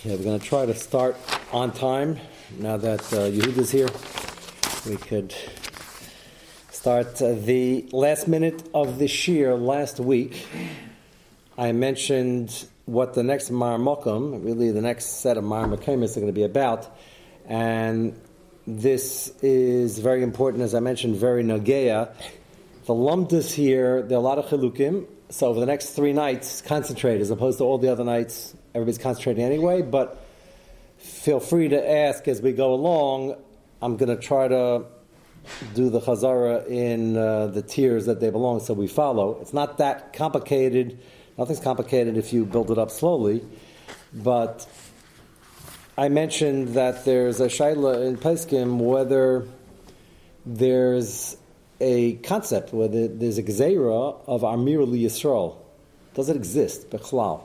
Okay, we're going to try to start on time now that uh, is here. We could start uh, the last minute of this year last week. I mentioned what the next Mar Mokum, really the next set of Mar Mokumis are going to be about. And this is very important, as I mentioned, very Nagea. The lumdus here, there are a lot of chilukim. So over the next three nights, concentrate as opposed to all the other nights everybody's concentrating anyway, but feel free to ask as we go along. I'm going to try to do the chazara in uh, the tiers that they belong, so we follow. It's not that complicated. Nothing's complicated if you build it up slowly, but I mentioned that there's a shaila in Peskim whether there's a concept, whether there's a gzeira of Amir Yisrael. Does it exist? Bechlal.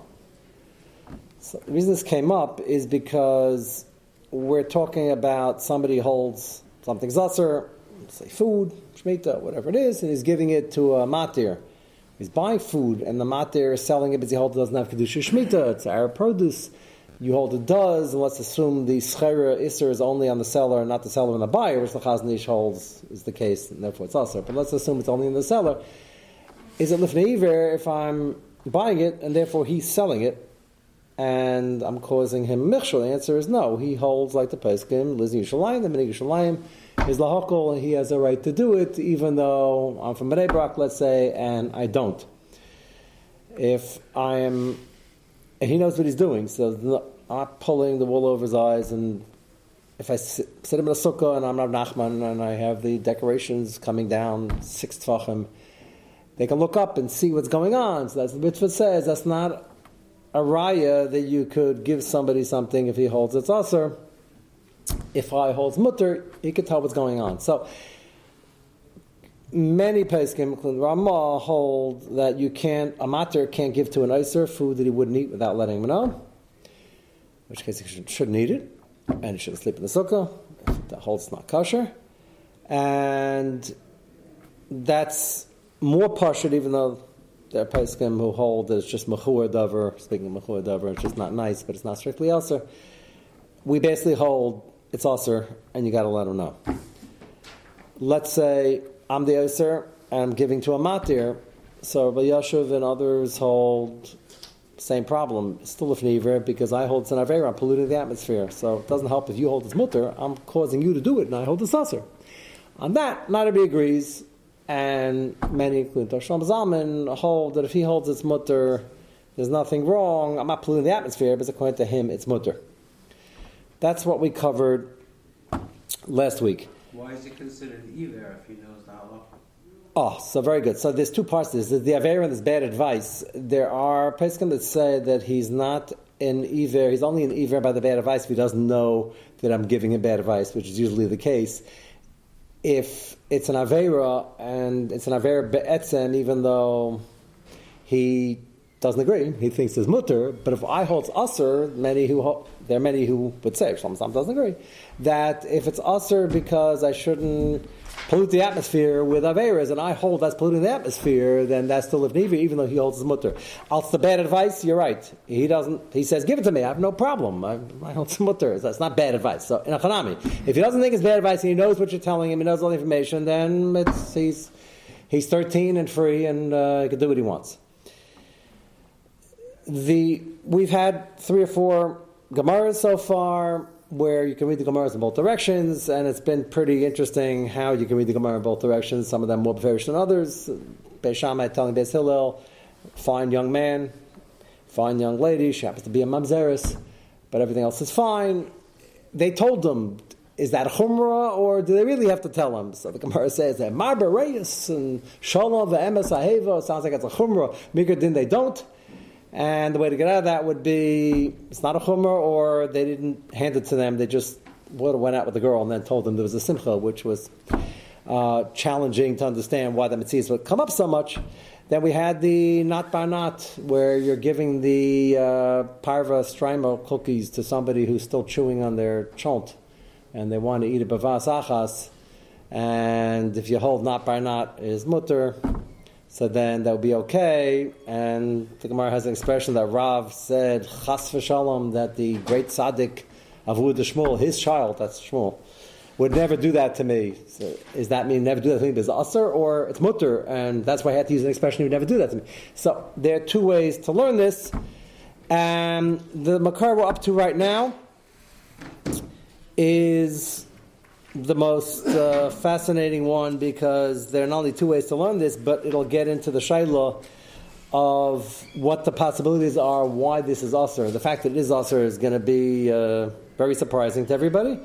So the reason this came up is because we're talking about somebody holds something zasser, say food, shmita, whatever it is, and he's giving it to a matir. He's buying food, and the matir is selling it because he holds it doesn't have kedusha shmita. It's Arab produce. You hold it does, and let's assume the schera iser is only on the seller and not the seller and the buyer, which the chaznish holds is the case, and therefore it's also. But let's assume it's only in the seller. Is it lifnei if I'm buying it and therefore he's selling it? And I'm causing him michshel? The answer is no. He holds like the Peskim, Liz Yushalayim, the Minig Yushalayim is lahokol, and he has a right to do it, even though I'm from Bnei Brak, let's say, and I don't. If I am, and he knows what he's doing, so I'm not pulling the wool over his eyes, and if I sit, him in a sukkah and I'm not Nachman and I have the decorations coming down six tvachim, they can look up and see what's going on. So that's the mitzvah says. That's not a raya that you could give somebody something if he holds it's usher. If I holds mutter, he could tell what's going on. So many peskim, including Ramah, hold that you can't a matter can't give to an iser food that he wouldn't eat without letting him know. In which case he shouldn't eat it, and he should sleep in the sukkah. That holds not kosher, and that's more partial, even though there are Paiskim who hold that it's just Mechur Dover, speaking of Mechur Dover, it's just not nice, but it's not strictly Aser. We basically hold it's Aser, and you got to let them know. Let's say I'm the Aser, and I'm giving to a Matir, so Rabbi Yashuv and others hold same problem. still a fnever because I hold Sanavera, I'm polluting the atmosphere. So it doesn't help if you hold this mutter, I'm causing you to do it, and I hold the Aser. On that, not everybody agrees and many, including Shlomo Zalman, hold that if he holds its mutter, there's nothing wrong. I'm not polluting the atmosphere, but according to him, it's mutter. That's what we covered last week. Why is it considered Iver if he knows the halacha? Oh, so very good. So there's two parts to this. There's the Aver and there's bad advice. There are Pesachim that say that he's not in Iver, he's only in Iver by the bad advice if he doesn't know that I'm giving him bad advice, which is usually the case if it's an Avera and it's an Avera Be'etzen, even though he doesn't agree, he thinks it's mutter, but if I hold usher, many who there are many who would say, Shlomo Sam doesn't agree, that if it's usher because I shouldn't pollute the atmosphere with Averas, and I hold that's polluting the atmosphere, then that's still Livnivi, even though he holds his mutter. Als the bad advice, you're right. He doesn't, he says, give it to me, I have no problem. I, I hold some mutter. That's not bad advice. So, in a Hanami, if he doesn't think it's bad advice and he knows what you're telling him, he knows all the information, then it's, he's, he's 13 and free and uh, he can do what he wants. The, we've had three or four Gemaras so far where you can read the Gemaras in both directions, and it's been pretty interesting how you can read the Gemara in both directions. Some of them more bearish than others. Beis Shammai telling Beis Hillel, fine young man, fine young lady, she happens to be a mamzeris, but everything else is fine. They told them, is that chumrah, or do they really have to tell them? So the Gemara says that Marba Reyes and Shalom ve'emes aheva sounds like it's a chumrah. Mikra din they don't. And the way to get out of that would be it's not a chumrah, or they didn't hand it to them. They just went out with the girl and then told them there was a simcha, which was uh, challenging to understand why the mitzvahs would come up so much. Then we had the not by not, where you're giving the uh, parva strimo cookies to somebody who's still chewing on their chont, and they want to eat a bavas achas. And if you hold not by not is mutter, so then that would be okay. And the Gemara has an expression that Rav said, Chas v'shalom, that the great tzaddik Avud Shmuel, his child, that's Shmuel, would never do that to me. So does that mean never do that to me because usher or it's mutter? And that's why I had to use an expression, he would never do that to me. So there are two ways to learn this. And the Makar we're up to right now is the most uh, fascinating one because there are not only two ways to learn this, but it'll get into the Shaila of what the possibilities are, why this is Usr. The fact that it is Usr is going to be uh, very surprising to everybody.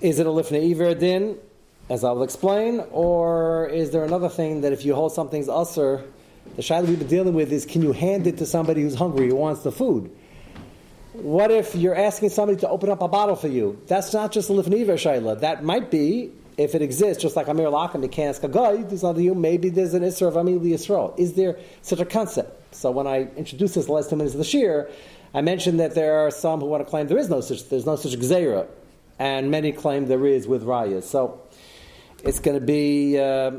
Is it a Lifnei Iver din, as I will explain, or is there another thing that if you hold something's Usr, the Shaila we've been dealing with is can you hand it to somebody who's hungry, who wants the food? What if you're asking somebody to open up a bottle for you? That's not just a lifniva shayla. That might be, if it exists, just like Amir ask a guy, there's other you, maybe there's an Isra of Amir Yisrael. Is there such a concept? So when I introduced this last two minutes of the Shir, I mentioned that there are some who want to claim there is no such, there's no such Gzeira. And many claim there is with Raya. So it's going to be uh,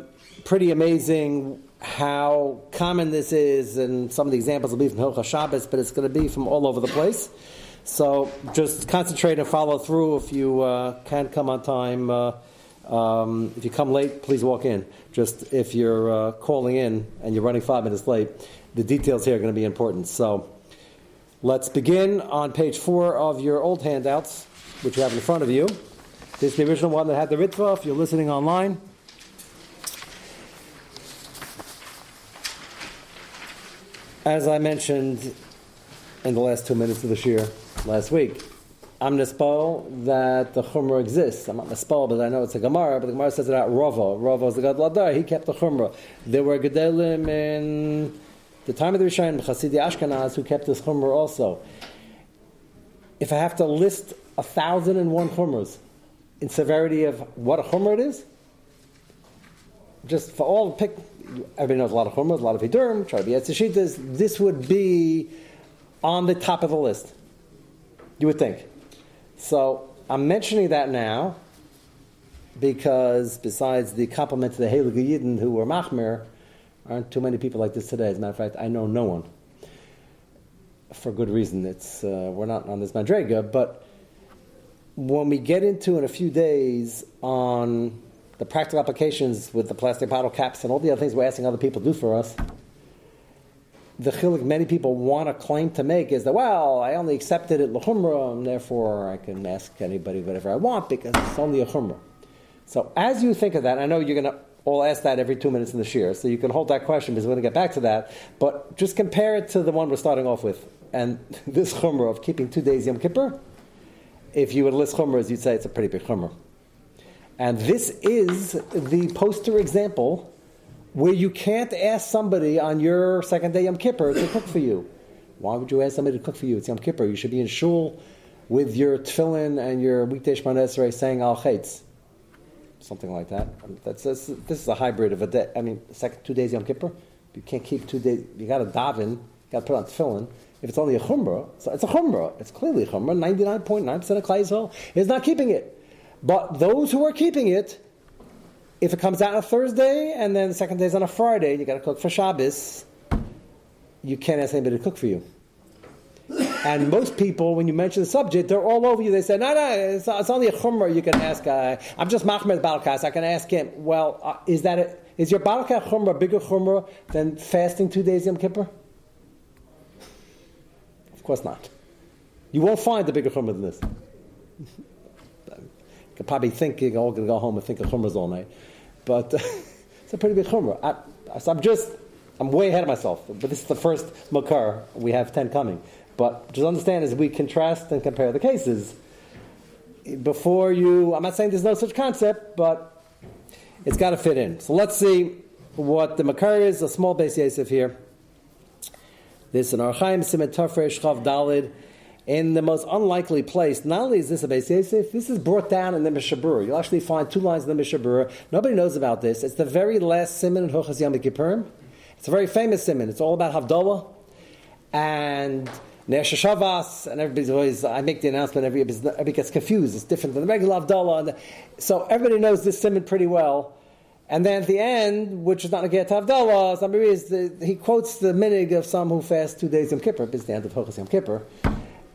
pretty amazing how common this is, and some of the examples will be from Hilchah Shabbos, but it's going to be from all over the place. So just concentrate and follow through. If you uh, can't come on time, uh, um, if you come late, please walk in. Just if you're uh, calling in and you're running five minutes late, the details here are going to be important. So let's begin on page four of your old handouts, which you have in front of you. This is the original one that had the Ritva. If you're listening online, As I mentioned in the last two minutes of the shir last week, I'm nispal that the chumrah exists. I'm not nispal, but I know it's a gemara. But the gemara says it out. Rava, Rava is the god Ladar. He kept the chumrah. There were gedolim in the time of the Rishayim, Chasidi Ashkenaz, who kept this chumrah also. If I have to list a thousand and one chumras in severity of what a chumrah it is, just for all pick everybody knows a lot of chumras, a lot of hidurim, try to be etzishitas. This would be on the top of the list. You would think. So I'm mentioning that now because besides the compliment to the Heilige Yidden who were machmer, aren't too many people like this today. As a matter of fact, I know no one. For good reason. It's uh, we're not on this madrega, but when we get into in a few days on the practical applications with the plastic bottle caps and all the other things we're asking other people to do for us, the chilik many people want to claim to make is that, well, I only accepted it l'chumra, and therefore I can ask anybody whatever I want because it's only a chumra. So as you think of that, I know you're going to all ask that every two minutes in the shir, so you can hold that question because we're going to get back to that. But just compare it to the one we're starting off with. And this chumrah of keeping two days Yom Kippur, if you would list chumras, you'd say it's a pretty big chumrah. And this is the poster example where you can't ask somebody on your second day Yom Kippur to cook for you. Why would you ask somebody to cook for you? It's Yom Kippur. You should be in shul with your tefillin and your weekday Shemon saying al chetz. Something like that. That's, that's, this is a hybrid of a day. I mean, second two days Yom Kippur. You can't keep two days. You got to daven. You got to put on tefillin. If it's only a chumrah, so it's a chumrah. It's clearly a chumrah. Ninety nine point nine percent of Klai is not keeping it. But those who are keeping it, if it comes out on a Thursday and then the second day is on a Friday, you got to cook for Shabbos, you can't ask anybody to cook for you. And most people, when you mention the subject, they're all over you. They say, no, no, it's, it's only a chumrah you can ask. Uh, I'm just Mahmed Balkas. I can ask him. Well, uh, is that a, is your Balkas chumrah bigger chumrah than fasting two days Yom Kippur? Of course not. You won't find a bigger chumrah than this could probably think you're all going to oh, go home and think of chumras all night. But it's a pretty big chumrah. I, I'm just, I'm way ahead of myself. But this is the first makar. We have 10 coming. But just understand as we contrast and compare the cases, before you, I'm not saying there's no such concept, but it's got to fit in. So let's see what the makar is, a small Beis Yosef here. This in Archaim Simet Tafresh Chav Dalid in the most unlikely place. Not only is this a Beis Yosef, this is brought down in the Mishabura. You'll actually find two lines in the Mishabura. Nobody knows about this. It's the very last simon in Hochas Yom Kippurim. It's a very famous simon. It's all about Havdalah and Ner Shavas, and everybody's always, I make the announcement, everybody, everybody gets confused. It's different than the regular Havdalah. so everybody knows this simon pretty well. And then at the end, which is not a get Havdalah, somebody is the, he quotes the minig of some who fast two days Yom Kippur, it's the end of Hochas Yom Kippur.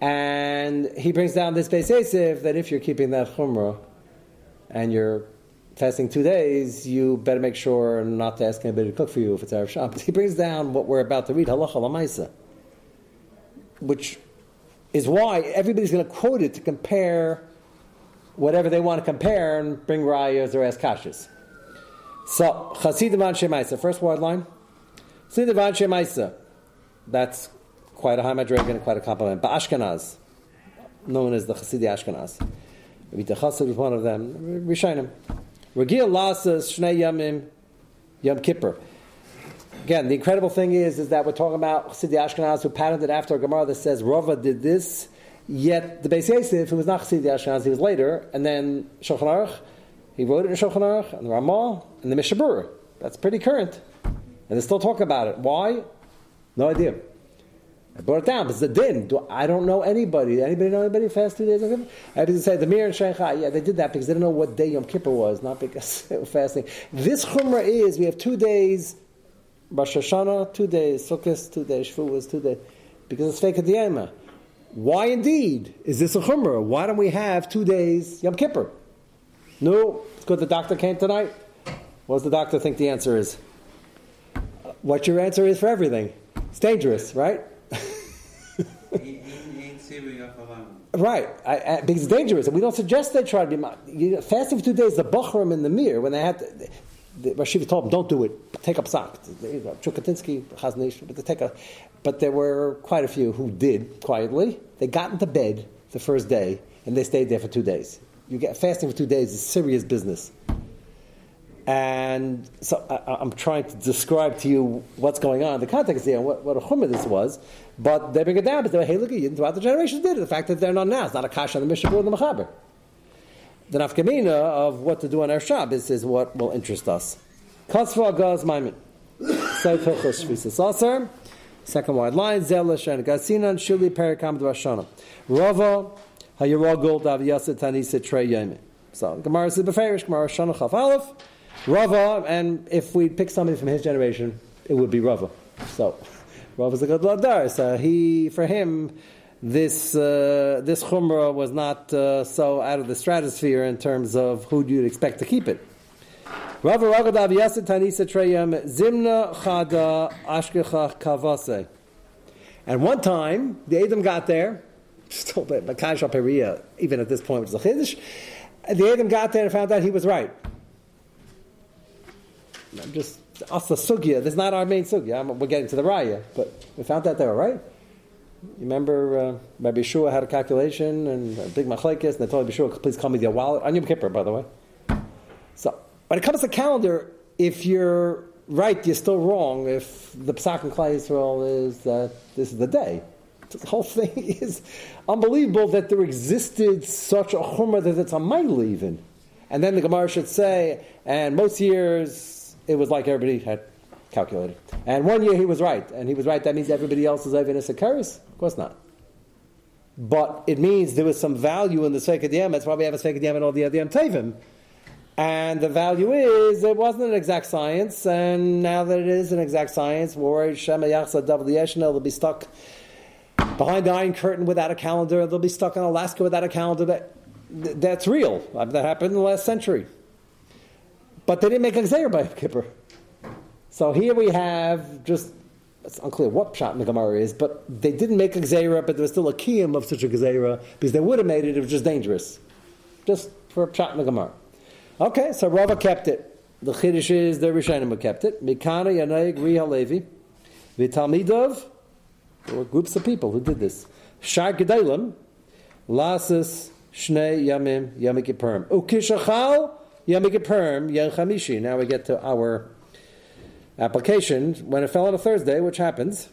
And he brings down this Beis Yosef that if you're keeping that Chumrah and you're fasting two days, you better make sure not to ask anybody to cook for you if it's Erev Shabbos. He brings down what we're about to read, Halacha Lamaisa, which is why everybody's going to quote it to compare whatever they want to compare and bring rayas or ask kashas. So, Chasidim Anshe Maisa, first word line. Chasidim Anshe. That's quite a high madrig and quite a compliment. But Ashkenaz, known as the Chasidi Ashkenaz. Rabbi Chassid was one of them. Rishainim. Regil Lasas Shnei Yamim Yom Kippur. Again, the incredible thing is, is that we're talking about Chasidi Ashkenaz who patented after a Gemara that says Rava did this, yet the Beis Yosef, who was not Chasidi Ashkenaz, he was later, and then Shulchan Aruch, he wrote it in Shulchan Aruch, and the Ramah, and the Mishabur. That's pretty current. And they still talk about it. Why? No idea. I brought it down. It's the din. Do, I don't know anybody. Anybody know anybody fast two days? I didn't say the Mir and Sheikhah. Yeah, they did that because they didn't know what day Yom Kippur was, not because fasting. This Chumrah is we have two days Rosh Hashanah, two days Sukkot, two days Shavuos, two days because it's fake Diyama. Why indeed is this a Chumrah? Why don't we have two days Yom Kippur? No, it's good the doctor came tonight. What does the doctor think the answer is? What your answer is for everything. It's dangerous, right? Right, I, I, because it's dangerous, and we don't suggest they try to be you know, fasting for two days. The Bachram in the mirror when they had to, the Rashiva told them, "Don't do it. Take up sock." Chukatinsky, Chaznish, but they take a. But there were quite a few who did quietly. They got into bed the first day and they stayed there for two days. You get fasting for two days is serious business. And so I, am trying to describe to you what's going on, the context here, what, what a chumrah this was. But they bring it down because hey, look you, throughout the generations did it. The fact that they're not now, it's not a kash on the Mishnah or the Machaber. The nafkamina of what to do on our Shabbos is what will interest us. Kasva gaz maimin. Second wide line, Zelish and Gasinan Shuli Perikam Dvashana. Rava Hayaragul Dav Yasa Tanisa Trey. So Gemara says Beferish, Gemara Shana Chaf Aleph. Rava, and if we pick somebody from his generation, it would be Rava. So Rava's a good ladar. So he, for him, this uh, this chumrah was not uh, so out of the stratosphere in terms of who you'd expect to keep it. Rava Ragadav Yasid Tanisa Treyam Zimna Chada Ashkecha Kavase. And one time, the Adam got there, still Makaj Peria, even at this point, which is a Chiddush, the Adam got there and found out he was right. I'm just, us the Sugya, this is not our main Sugya, we're getting to the Raya, but we found out they were right. You remember uh, Rabbi Yehoshua had a calculation and a big machlekes, and they told Rabbi Yehoshua, please call me the wallet. On Yom Kippur, by the way. So, when it comes to calendar, if you're right, you're still wrong if the Pesach and Klai Yisrael is that this is the day. The whole thing is unbelievable that there existed such a chumrah that it's a mile even. And then the Gemara should say, and most years it was like everybody had calculated. And one year he was right, and he was right. That means everybody else is Evinus Akaris? Of course not. But it means there was some value in the Sveka Diem. That's why we have a Sveka Diem and all the other Tevim. And the value is it wasn't an exact science, and now that it is an exact science, they'll be stuck behind the Iron Curtain without a calendar. They'll be stuck in Alaska without a calendar. That that's real. That happened in the last century. But they didn't make a Xer by Kippur. So here we have just, it's unclear what Pshat in the Gemara is, but they didn't make a Gzeira, but there was still a Kiyam of such a Gzeira, because they would have made it, it was just dangerous. Just for a Pshat in the Gemara. Okay, so Rava kept it. The Chiddush is the Rishonim kept it. Mikana Yanayik Riha Levi. Vitalmidov, there were groups of people who did this. Shar Gedalim, Lasas Shnei Yamim Yamik Ukishachal Yamik Yom Chamishi. Now we get to our application when it fell on a Thursday, which happens,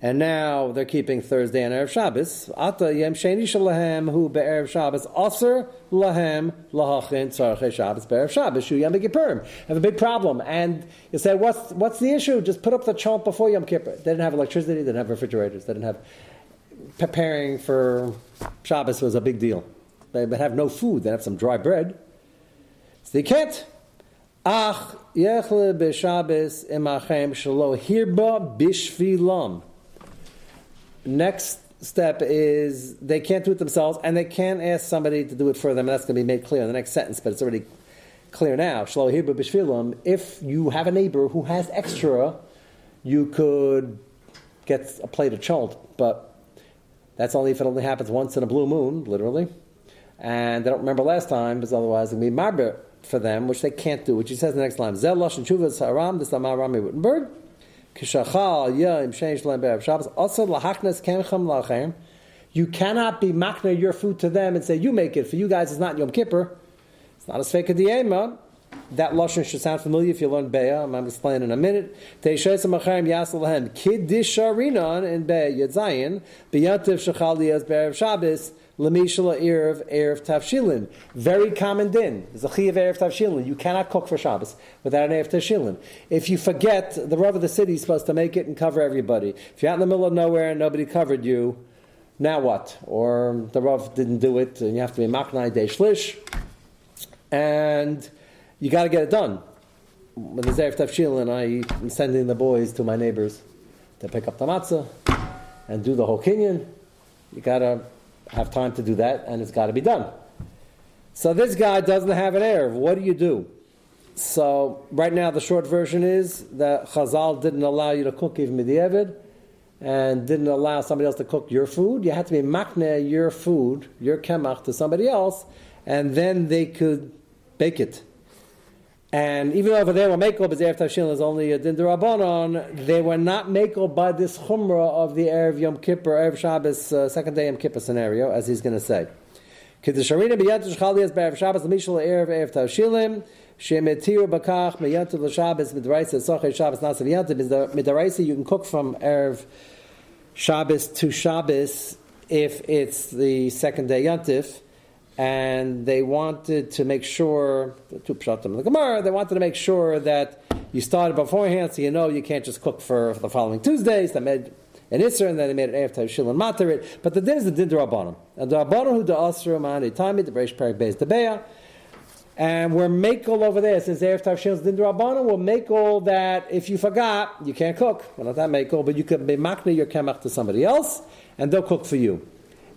and now they're keeping Thursday and Erev Shabbos. Ata yem sheni shalahem hu be'erev Shabbos aser lahem lahachin tzarche Shabbos be'erev Shabbos shu yom Kippurim. Have a big problem, and you say, what's what's the issue? Just put up the chomp before Yom Kippur. They didn't have electricity. They didn't have refrigerators. They didn't have preparing for Shabbos was a big deal. They have no food. They have some dry bread, so they can't. Ach yechle b'Shabbos imachem shelo hirba bishvilam. Next step is they can't do it themselves, and they can't ask somebody to do it for them. And that's going to be made clear in the next sentence, but it's already clear now. Shelo hirba bishvilam. If you have a neighbor who has extra, you could get a plate of chalt, but that's only if it only happens once in a blue moon, literally. And they don't remember last time, because otherwise it would be marber for them, which they can't do, which he says in the next line. Zel Lashon this Amar Rami Wittenberg. Kishachal Shein Be'er Shabbos. Also Lachem. You cannot be makna your food to them and say, you make it. For you guys, it's not Yom Kippur. It's not a Sveka Diema. That lashon should sound familiar if you learn Beya. I'm going to explain in a minute. Teishayim Macharim Yasalahem Kiddisharinon in Beya Yedzayin Beyantiv Shachal Diaz Be'er Shabbos Lemishla Erev Erev Tavshilin. Very common din. Zachi of Erev Tavshilin. You cannot cook for Shabbos without an Erev Tavshilin. If you forget, the Rav of the city is supposed to make it and cover everybody. If you're out in the middle of nowhere and nobody covered you, now what? Or the Rav didn't do it and you have to be Maknai Day Shlish. And you got to get it done. When there's Erev Tavshilin, I'm sending the boys to my neighbors to pick up the matzah and do the whole kinyan. You got to have time to do that, and it's got to be done. So this guy doesn't have an Erev. What do you do? So right now, the short version is that Chazal didn't allow you to cook even midievid, and didn't allow somebody else to cook your food. You had to be makne your food, your kemach, to somebody else, and then they could bake it. And even though over there were Mako, but Erev Tavshin is only a Dindarabanon, they were not Mako by this Chumrah of the Erev Yom Kippur, Erev Shabbos, uh, second day Yom Kippur scenario, as he's going to say. Kedusharina b'yantush chalias b'erev Shabbos l'mishal erev erev tavshilim shemetiru bakach b'yantush l'Shabbos midraisa sochei Shabbos nasa v'yantush midraisa you can cook from erev Shabbos to Shabbos if it's the second day yantif and they wanted to make sure, two pshatim in the Gemara, they wanted to make sure that you started beforehand so you know you can't just cook for, for the following Tuesdays. They made an Isser and then they made an after Shil and Materit. But the din is the din Rabbanim. And the Rabbanim who the Asr Man, the Tami, the Bresh Perik the Beya. And we're makel over there, since after Shil's din Rabbanim, we're makel that if you forgot, you can't cook. Well, not that makel, but you can be makna your kemach to somebody else, and they'll cook for you.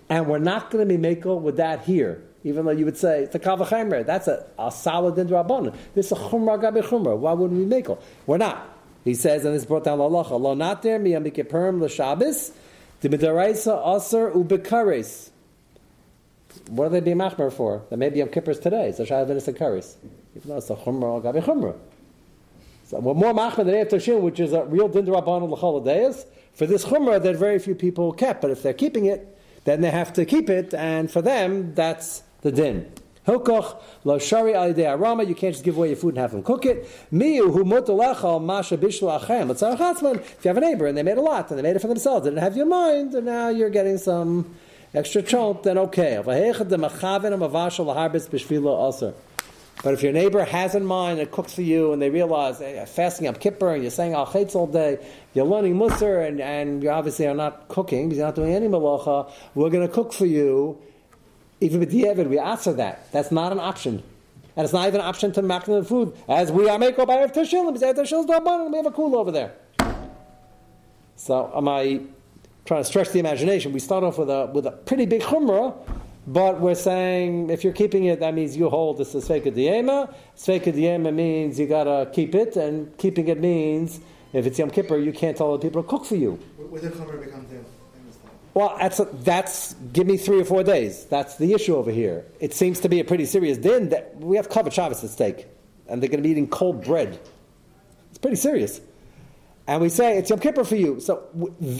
And we're not going to be makel with that here even though you would say it's a kavachaymer, that's a, a solid indrabon. This is a chumra gabi chumra. Why wouldn't we make it? We're not. He says, and this brought down lalacha. Lo not there miyamikeperm l'shabis the midaraisa aser ubekares. What are they being machmer for? That maybe Yom Kippur's today. A shayavin and kares. Even though it's a chumra gabi chumra. So we're more machmer than Erev which is a real dindarabon l'choladeis. For this chumra that very few people kept, but if they're keeping it, then they have to keep it, and for them, that's the din. Hilkoch lo shari al arama. You can't just give away your food and have them cook it. Miu hu mutalecha masha bishlu achem. If you have a neighbor and they made a lot and they made it for themselves, they didn't have your mind, and now you're getting some extra chomp, then okay. But if your neighbor has in mind and cooks for you, and they realize hey, fasting up Kippur, and you're saying al all day, you're learning Musar, and, and you obviously are not cooking because you're not doing any malacha, we're going to cook for you even with Yevid, we answer that. That's not an option. And it's not even an option to make the food. As we are making by Erev because Erev we have a cool over there. So am I trying to stretch the imagination? We start off with a, with a pretty big chumrah, but we're saying if you're keeping it, that means you hold this is Sveika Diema. Sveika Diema means you gotta keep it, and keeping it means if it's Yom Kippur, you can't tell the people to cook for you. The chumrah becomes well, that's, that's give me three or four days. That's the issue over here. It seems to be a pretty serious din that we have covered Shabbos at stake, and they're going to be eating cold bread. It's pretty serious. And we say it's Yom Kippur for you. So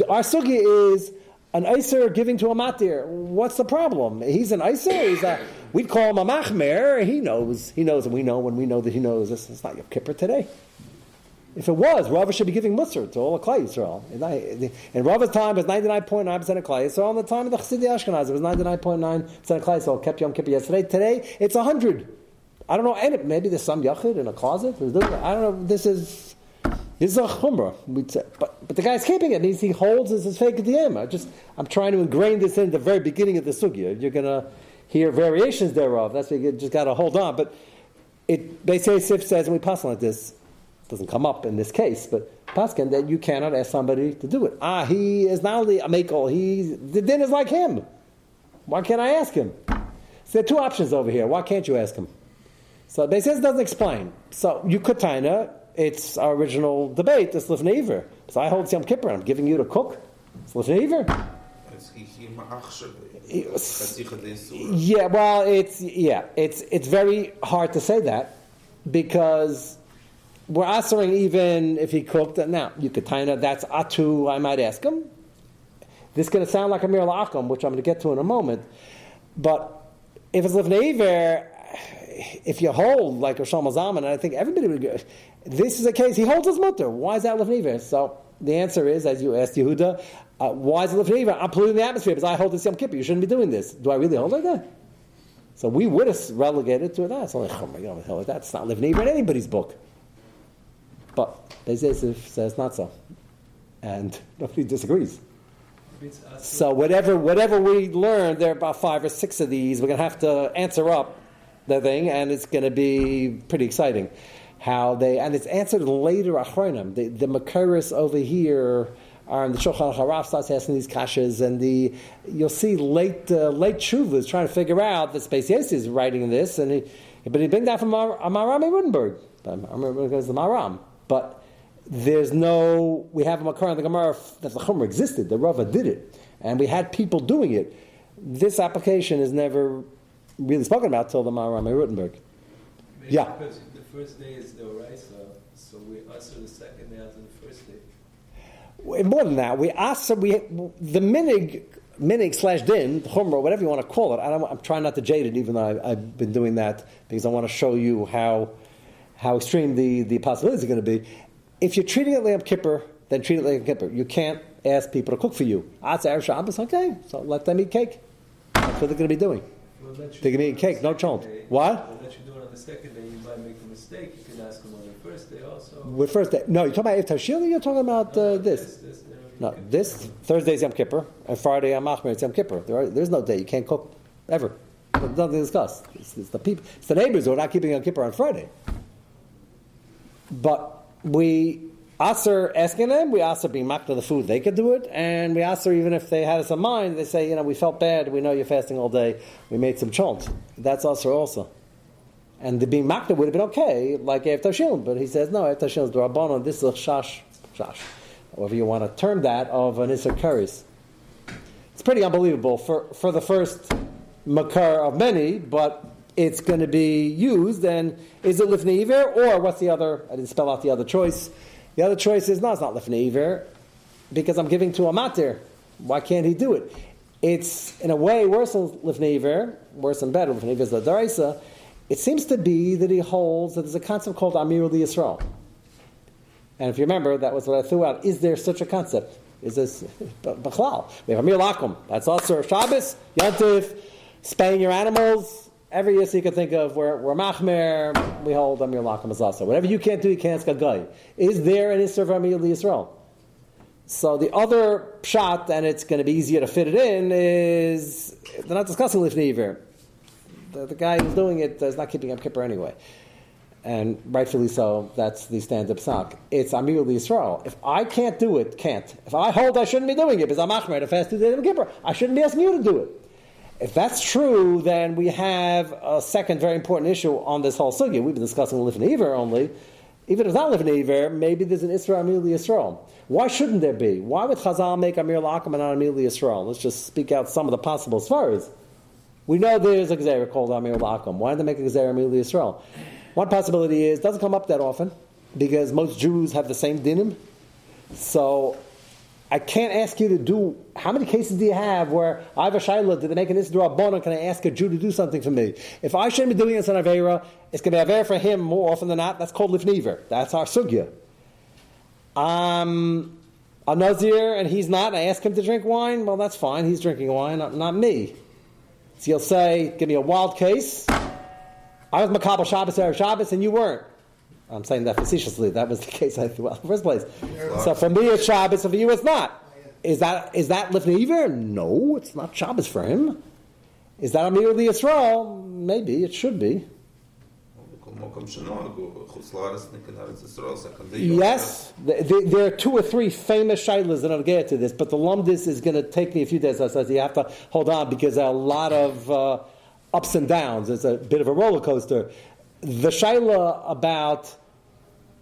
our sugi is an iser giving to a matir. What's the problem? He's an iser. He's a, we'd call him a machmer. He knows. He knows, and we know when we know that he knows this. It's not Yom Kippur today. If it was, Rava should be giving Musar to all of Klai Yisrael. In Rava's time, was 99.9% of Klai Yisrael. In the time of the Chassidi Ashkenaz, it was 99.9% of Klai Yisrael kept Yom Kippur yesterday. Today, it's 100. I don't know, and maybe there's some Yachid in a closet. I don't know, this is... This is a chumrah, but but the guy's keeping it. Means he holds as his fake I just I'm trying to ingrain this in the very beginning of the sugya. You're going to hear variations thereof. That's why you just got to hold on. But it basically says, and we pass on like this, doesn't come up in this case, but Paskin, that you cannot ask somebody to do it. Ah, he is not only a makel, he the din is like him. Why can't I ask him? So there are two options over here. Why can't you ask him? So basically, it doesn't explain. So you could taina, it's our original debate, it's lifneiver. So I hold Yom Kippur, I'm giving you to cook. It's lifneiver. Yeah, well, it's yeah, it's it's very hard to say that because we're answering even if he cooked. It now you could tie that's atu. I might ask him. This is going to sound like a mir la'akum, which I'm going to get to in a moment. But if it's lifneiver, if you hold like a Zaman, and I think everybody would agree, this is a case, he holds his mutter. Why is that lifneiver? So the answer is, as you asked Yehuda, uh, why is it lifneiver? I'm polluting the atmosphere because I hold this Yom Kippur. You shouldn't be doing this. Do I really hold like that? So we would have relegated to that. It's like, oh my God, that's not lifneiver in anybody's book. But Beis says not so. And nobody disagrees. So whatever whatever we learn, there are about five or six of these. We're going to have to answer up the thing, and it's going to be pretty exciting. How they and it's answered later. Achronim, the the over here are in the Shulchan Harav starts asking these kashas, and the you'll see late uh, late Shuva is trying to figure out that Space is writing this, and he, but he brings that from Mar- Maram Rudenberg. I remember because the Maram. But there's no, we have a Makar in the Gemara that the Chumrah existed, the Rava did it, and we had people doing it. This application is never really spoken about till the Maharam Rutenberg. Maybe yeah. Because the first day is the Oraisa, so we answer the second day after the first day. More than that, we ask we the minig minig slash din chumrah, whatever you want to call it. I am trying not to jade it, even though I, have been doing that because I want to show you how how extreme the, the possibilities are going to be. If you're treating it like a Kippur, then treat it like a Kippur. You can't ask people to cook for you. Atzah Erev Shabbos, okay, so let them eat cake. That's what they're going to be doing. Well, they're going to eating cake, no chont. What? Well, that you do it on the second day, you might make a mistake. You can ask them on the first day also. With first day. No, you're talking about Iftar Shil you're talking about uh, this? this, this no, this, Thursday's Yom Kippur, and Friday Yom Machmer, it's Yom Kippur. There are, there's no day you can't cook, ever. There's nothing to discuss. It's, it's, the people, it's the neighbors who are not keeping Yom Kippur on Friday. But we Aser asking them, we ask being to the food, they could do it, and we ask her even if they had us in mind, they say, you know, we felt bad, we know you're fasting all day, we made some chont. That's Aser also. And the being mocked would have been okay, like after Shilin, but he says, no, after Shilin is Rabbanon, this is shash, shash, however you want to term that, of an Isser. It's pretty unbelievable for, for the first Makar of many, but it's going to be used, and is it lifnei iver, or what's the other? I didn't spell out the other choice. The other choice is no, it's not lifnei iver, because I'm giving to a matir. Why can't he do it? It's in a way worse than lifnei iver, worse and better. Lifnei iver is the daraisa. It seems to be that he holds that there's a concept called Amir Yisrael. And if you remember, that was what I threw out. Is there such a concept? Is this Bachlal? We have Amir Lakum. That's also Shabbos, Yantif, spaying your animals, Every year, so you can think of we're, we're machmer, we hold Amir Lakum Azasa. Whatever you can't do, you can't guy. Is there an Isra of Amir Yisrael? So the other shot, and it's going to be easier to fit it in, is they're not discussing Lifnei the, the guy who's doing it is not keeping up Kippur anyway. And rightfully so, that's the stand-up sock. It's Amir Yisrael. If I can't do it, can't. If I hold I shouldn't be doing it because I'm Achmer to fast two days of Kippur, I shouldn't be asking you to do it. If that's true, then we have a second very important issue on this whole sugya. We've been discussing Lifnei Iver only. Even if it's not Lifnei Iver, maybe there's an Isra Amir Yisrael. Why shouldn't there be? Why would Chazal make Amir Lakum and not Amir Yisrael? Let's just speak out some of the possible svaras. We know there's a Gezerah called Amir Lakum. Why did they make a Gezerah Amir Yisrael? One possibility is, doesn't come up that often, because most Jews have the same dinim. So I can't ask you to do. How many cases do you have where I have a shaila? Did they make an isra bona? Can I ask a Jew to do something for me? If I shouldn't be doing this on avera, it's going to be avera for him more often than not. That's called lifniver. That's our sugya. Um, a nazir and he's not. I ask him to drink wine. Well, that's fine. He's drinking wine, not, not me. So you'll say, give me a wild case. I was makabel Shabbos Erev Shabbos and you weren't. I'm saying that facetiously. That was the case I thought in the first place. So for me, it's Shabbos. And for you, it's not. Is that is that Lifnei Iver? No, it's not Shabbos for him. Is that Amir the Yisrael? Maybe it should be. Yes, there are two or three famous shaylas that I'll get to this, but the lumdis is going to take me a few days. I said you have to hold on because there are a lot of uh, ups and downs. It's a bit of a roller coaster. The shayla about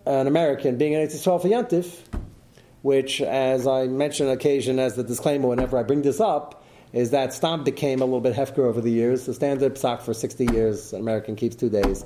an American being an Yisrael for Yantif, which, as I mention on occasion as the disclaimer whenever I bring this up, is that Stam became a little bit hefker over the years. The standard psak for 60 years, an American keeps two days.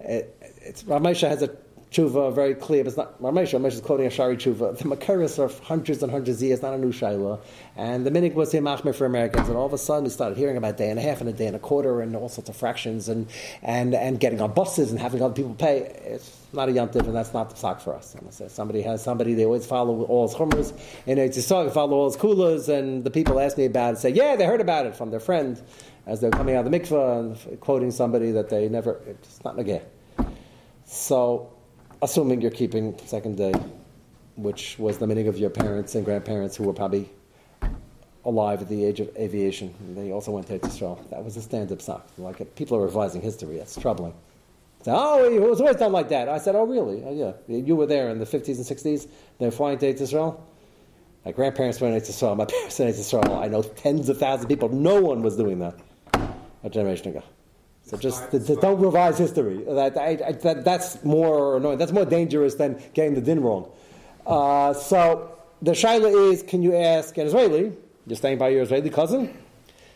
It, it's, Rav has a tshuva very clear, but it's not. Rav Moshe is quoting a Shari tshuva. The Makaris are hundreds and hundreds of years, not a new shaila. And the minig was here machmir for Americans, and all of a sudden we started hearing about a day and a half and a day and a quarter and all sorts of fractions and, and, and getting on buses and having other people pay. It's not a yantiv, and that's not the psak for us. Somebody has somebody, they always follow all his chumras, and it's just follow all his kulas, and the people ask me about it, say, yeah, they heard about it from their friend as they're coming out of the mikveh and quoting somebody that they never, it's not nageh. So, assuming you're keeping second day, which was the meaning of your parents and grandparents who were probably alive at the age of aviation, they also went to Israel. That was a stand-up psak. Like people are revising history. That's troubling. So, oh, it was always done like that. I said, oh, really? Oh, yeah. You were there in the 50s and 60s. They were flying to Israel. My grandparents went to Israel. My parents went to Israel. I know tens of thousands of people. No one was doing that a generation ago. So just th- th- don't revise history. That, I, I, that, that's more annoying. That's more dangerous than getting the din wrong. Uh, so the shaila is: Can you ask an Israeli? You're staying by your Israeli cousin,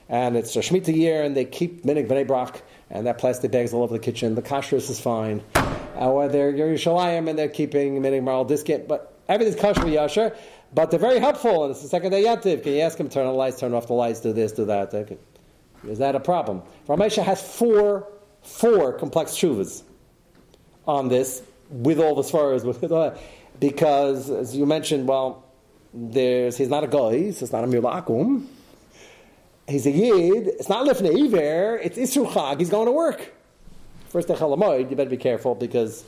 and it's a Shemitah year, and they keep minig bnei brak, and that plastic bag's all over the kitchen. The kashrus is fine. Uh, or they're Yerushalayim and they're keeping minig maral discount, but everything's kosher yasher. But they're very helpful, and it's the second day yantiv. Can you ask them to turn on the lights, turn off the lights, do this, do that? Okay. Is that a problem? Ramesha has four, four complex shuvas on this with all the svaras, because as you mentioned, well, there's he's not a guy, so it's not a mulakum. He's a yid. It's not lifnei iver. It's isru chag. He's going to work. First day chalamoid, you better be careful because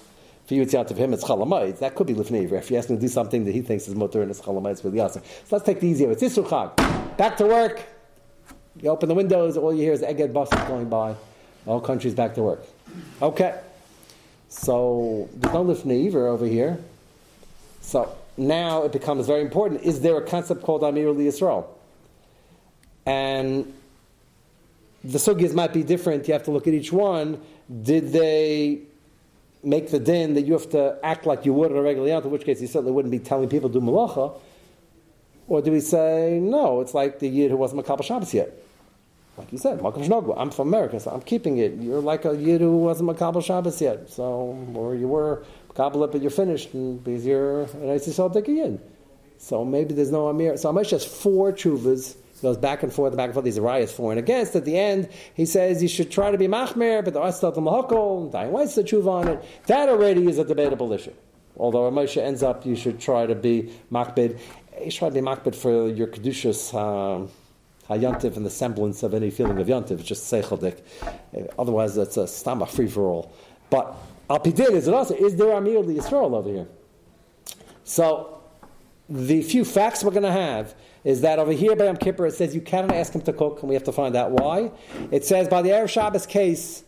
for you it's out of him, it's chalamoid. That could be lifnei iver. If you ask him to do something that he thinks is mutter and it's chalamoid, it's really awesome. So let's take the easy way. It's isru chag. Back to work. You open the windows, all you hear is Egged buses going by. The whole country's back to work. Okay. So there's no lifnei iver over here. So now it becomes very important. Is there a concept called Amir Yisrael? And the sugyas might be different. You have to look at each one. Did they make the din that you have to act like you would on a regular yom, in which case you certainly wouldn't be telling people to do malacha? Or do we say, no, it's like the yid who wasn't Makabal Shabbos yet? Like you said, Malcolm I'm from America, so I'm keeping it. You're like a yid who wasn't Makabal Shabbos yet. So, or you were Makabal it, but you're finished and because you're an Yisrael yid. So maybe there's no Amir. So Amish has four chuvas He goes back and forth, back and forth. These riots for and against. At the end, he says you should try to be machmer, but the Astat Mahakol, Dayan Weiss the tshuva on it. That already is a debatable issue. Although Moshe ends up, you should try to be makbid. You should try to be makbid for your kedushas. Um, Hayantiv and the semblance of any feeling of yantiv, it's just seicheldik. Uh, otherwise, that's a stama free for all. But alpidin is it also? Is there Amir Yisrael over here? So the few facts we're going to have is that over here by Yom Kippur it says you cannot ask him to cook, and we have to find out why. It says by the Erev Shabbos case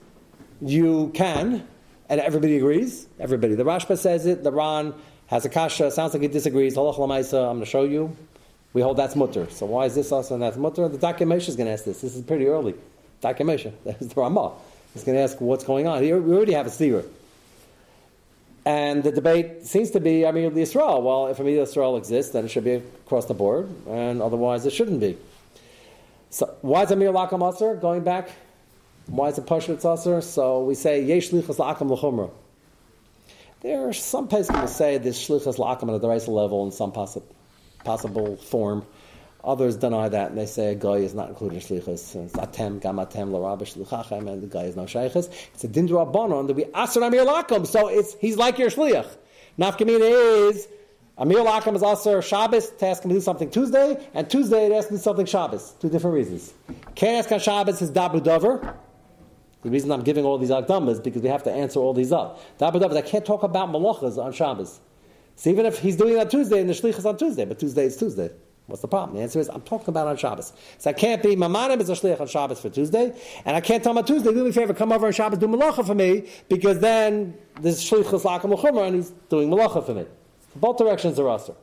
you can, and everybody agrees. Everybody. The Rashba says it. The Ran has a kasha. Sounds like he disagrees. I'm going to show you. We hold that's mutter. So why is this also and that's mutter? The Dakemesh is going to ask this. This is pretty early. Dakemesh. That's the Ramah. He's going to ask what's going on. We already have a seer. And the debate seems to be Amir Yisrael. Well, if Amir Yisrael exists, then it should be across the board, and otherwise it shouldn't be. So why is Amir Lakam Aser going back? Why is it Pashut Aser? So we say Yesh Lichas Lakam L'chumra. There are some places that say this Shlichas Lakam at the right level in some possi- possible form. Others deny that, and they say a guy is not included in shlichus. It's atem, gamatem, larabish, shlichachem, and the guy is no shaychus. It's a dindra abonon that we asr amir lakum, so it's he's like your shliach. Nafkamina is amir lakum is asr Shabbos to ask him to do something Tuesday, and Tuesday to ask him to do something Shabbos. Two different reasons. Can't ask on Shabbos is dabu dover. The reason I'm giving all these akdamas because we have to answer all these up. Dabu dover. I can't talk about malachas on Shabbos. So even if he's doing it on Tuesday and the shlichus on Tuesday, but Tuesday is Tuesday. What's the problem? The answer is I'm talking about on Shabbos. So I can't be Mamanim is a shlich on Shabbos for Tuesday, and I can't tell my Tuesday, do me a favor, come over on Shabbos, do malacha for me, because then this shliach is lakim l'chumrah, and he's doing malacha for me. Both directions are usher.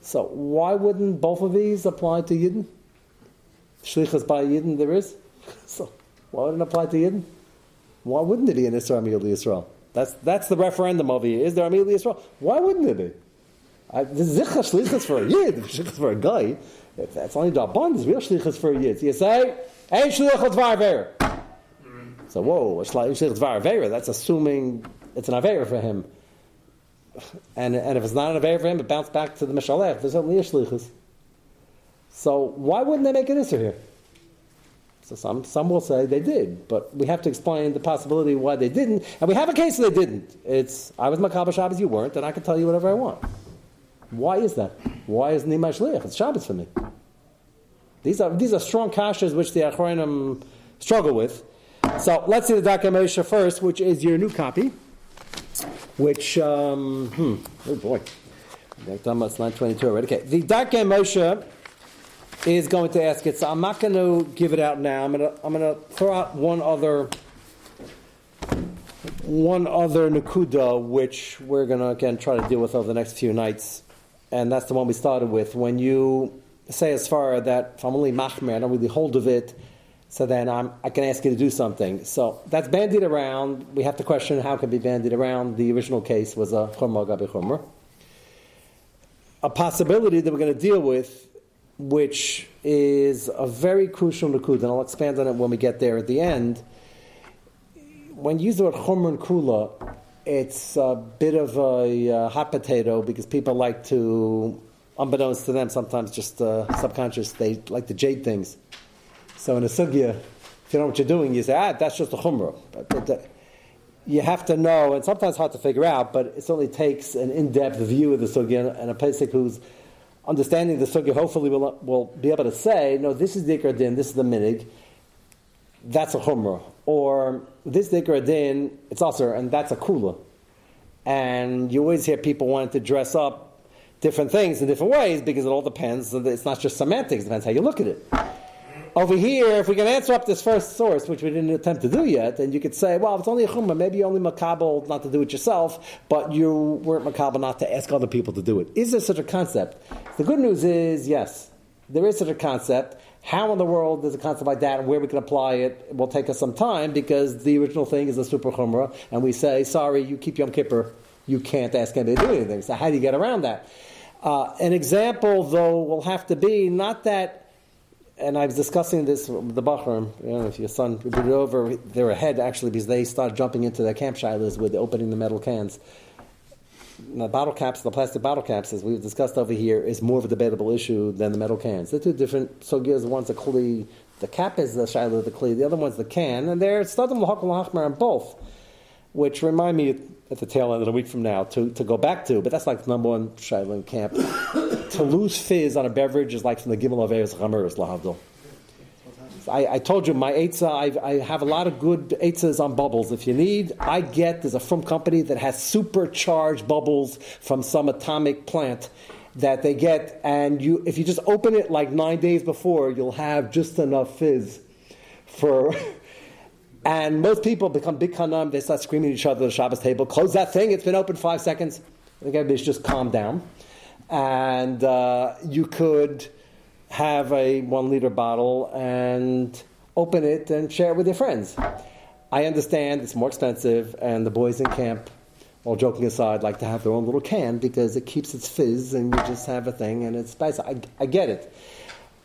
So why wouldn't both of these apply to Yidden? Shlichus by Yidden there is. So why wouldn't it apply to Yidden? Why wouldn't it be an Israel Yisrael? That's that's the referendum over here. Is there Amil Yisrael? Why wouldn't it be? I, this is zichah shlichus for a yid, shlichus for a guy. That's only the bond, there's real shlichus for a yid. So you say, "Hey, shlichus var So whoa, a shlichus var That's assuming it's an avera for him. And, and if it's not an avera for him, it bounced back to the mishalech. There's only a shlichus. So why wouldn't they make an issue here? So some, some will say they did, but we have to explain the possibility why they didn't, and we have a case they didn't. It's I was makabel Shabbos, you weren't, and I can tell you whatever I want. Why is that? Why is Nima Shliach? It's Shabbos for me. These are, these are strong kashas which the Achronim struggle with. So let's see the Darkei Moshe first, which is your new copy, which, um, hmm, oh boy, it's 922 already. Okay, the Darkei Moshe is going to ask it, so I'm not going to give it out now. I'm going to, I'm going to throw out one other one other nakuda, which we're going to again try to deal with over the next few nights and that's the one we started with. When you say as far that if I'm only machmer, I don't really hold of it, so then I'm, I can ask you to do something. So that's bandied around. We have to question how it can be bandied around. The original case was a chumrah gabi chumrah. A possibility that we're going to deal with, which is a very crucial nakud, and I'll expand on it when we get there at the end. When you use the word chumrah and kula, it's a bit of a uh, hot potato because people like to, unbeknownst to them, sometimes just uh, subconscious, they like to jade things. So in a sugya, if you know what you're doing, you say, ah, that's just a chumrah. But, but uh, you have to know, and sometimes hard to figure out, but it certainly takes an in-depth view of the sugya, and a posek who's understanding the sugya hopefully will, will be able to say, no, this is the din, this is the minhag, that's a chumrah. Or this dikra din, it's usher, and that's a kula. And you always hear people wanting to dress up different things in different ways because it all depends. It's not just semantics, it depends how you look at it. Over here, if we can answer up this first source, which we didn't attempt to do yet, then you could say, well, if it's only a chumrah, maybe you only makabel not to do it yourself, but you weren't makabel not to ask other people to do it. Is there such a concept? The good news is, yes, there is such a concept. How in the world does a concept like that and where we can apply it will take us some time because the original thing is a super chumrah, and we say, sorry, you keep Yom Kippur, you can't ask anybody to do anything. So how do you get around that? Uh, an example, though, will have to be not that, and I was discussing this with the Bachram, you know, if your son put it over, they're ahead actually because they start jumping into their camp shaylas with opening the metal cans the bottle caps, the plastic bottle caps, as we've discussed over here, is more of a debatable issue than the metal cans. They're two different sugyas. One's a kli, the cap is the shiloh of the kli, the other one's the can, and they're stadim l'hachmer on both, which remind me at the tail end of a week from now to, to go back to, but that's like number one shiloh camp. To lose fizz on a beverage is like from the Gimel of Eres Chameris Lahavdil. I, I, told you my eitzah, I, I, have a lot of good eitzahs on bubbles. If you need, I get, there's a from company that has supercharged bubbles from some atomic plant that they get, and you, if you just open it like nine days before, you'll have just enough fizz for. and most people become big kanaim, they start screaming at each other at the Shabbos table, close that thing, it's been open five seconds. I think everybody's just calm down. And uh, you could have a one liter bottle and open it and share it with your friends. I understand it's more expensive, and the boys in camp, all joking aside, like to have their own little can because it keeps its fizz and you just have a thing and it's spicy. I, I get it.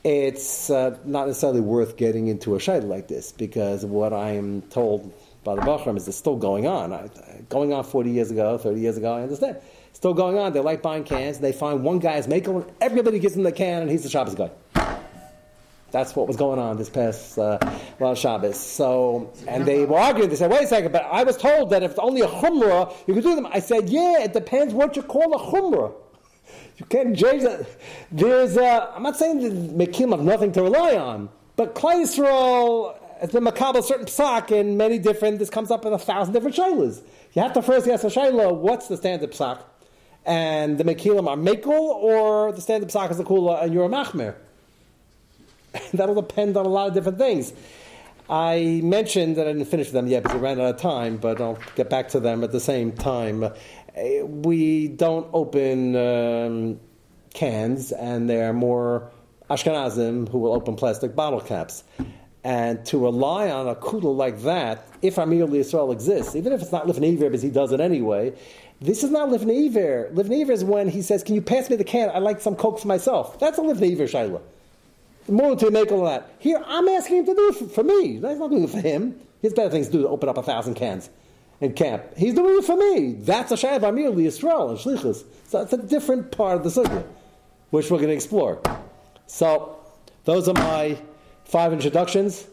It's uh, not necessarily worth getting into a shayla like this because what I am told by the Bachram is it's still going on. I, going on 40 years ago, 30 years ago, I understand still going on. They like buying cans. They find one guy is making one. Everybody gives him the can, and he's the Shabbos guy. That's what was going on this past uh, well Shabbos. So, and they were arguing. They said, "Wait a second, but I was told that if it's only a chumrah, you can do them." I said, "Yeah, it depends what you call a chumrah. You can't change that. There's, a, I'm not saying that Mekim have nothing to rely on, but Klal Yisrael has been makabel certain psak in many different. This comes up in a thousand different shaylas. You have to first ask a shayla, what's the standard psak? And the Mekilim are Mekel, or the stand-up Psak is the Kula and you're a Machmer. That'll depend on a lot of different things. I mentioned that I didn't finish them yet because I ran out of time, but I'll get back to them at the same time. Uh, We don't open um, cans, and there are more Ashkenazim who will open plastic bottle caps. And to rely on a kudel like that, if Amir Yisrael exists, even if it's not Lifnei because he does it anyway, this is not Lifnei Iver. Lifnei Iver is when he says, Can you pass me the can? I'd like some Coke for myself. That's a Lifnei Iver Shaila. More to make all that. Here, I'm asking him to do it for, for me. He's not doing it for him. He has better things to do to open up a thousand cans in camp. He's doing it for me. That's a Shav Amir Yisrael and Shlichus. So it's a different part of the Sugya, which we're going to explore. So, those are my five introductions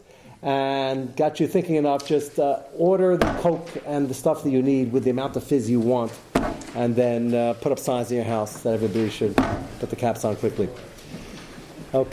and got you thinking enough. Just uh, order the Coke and the stuff that you need with the amount of fizz you want, and then uh, put up signs in your house that everybody should put the caps on quickly. Okay.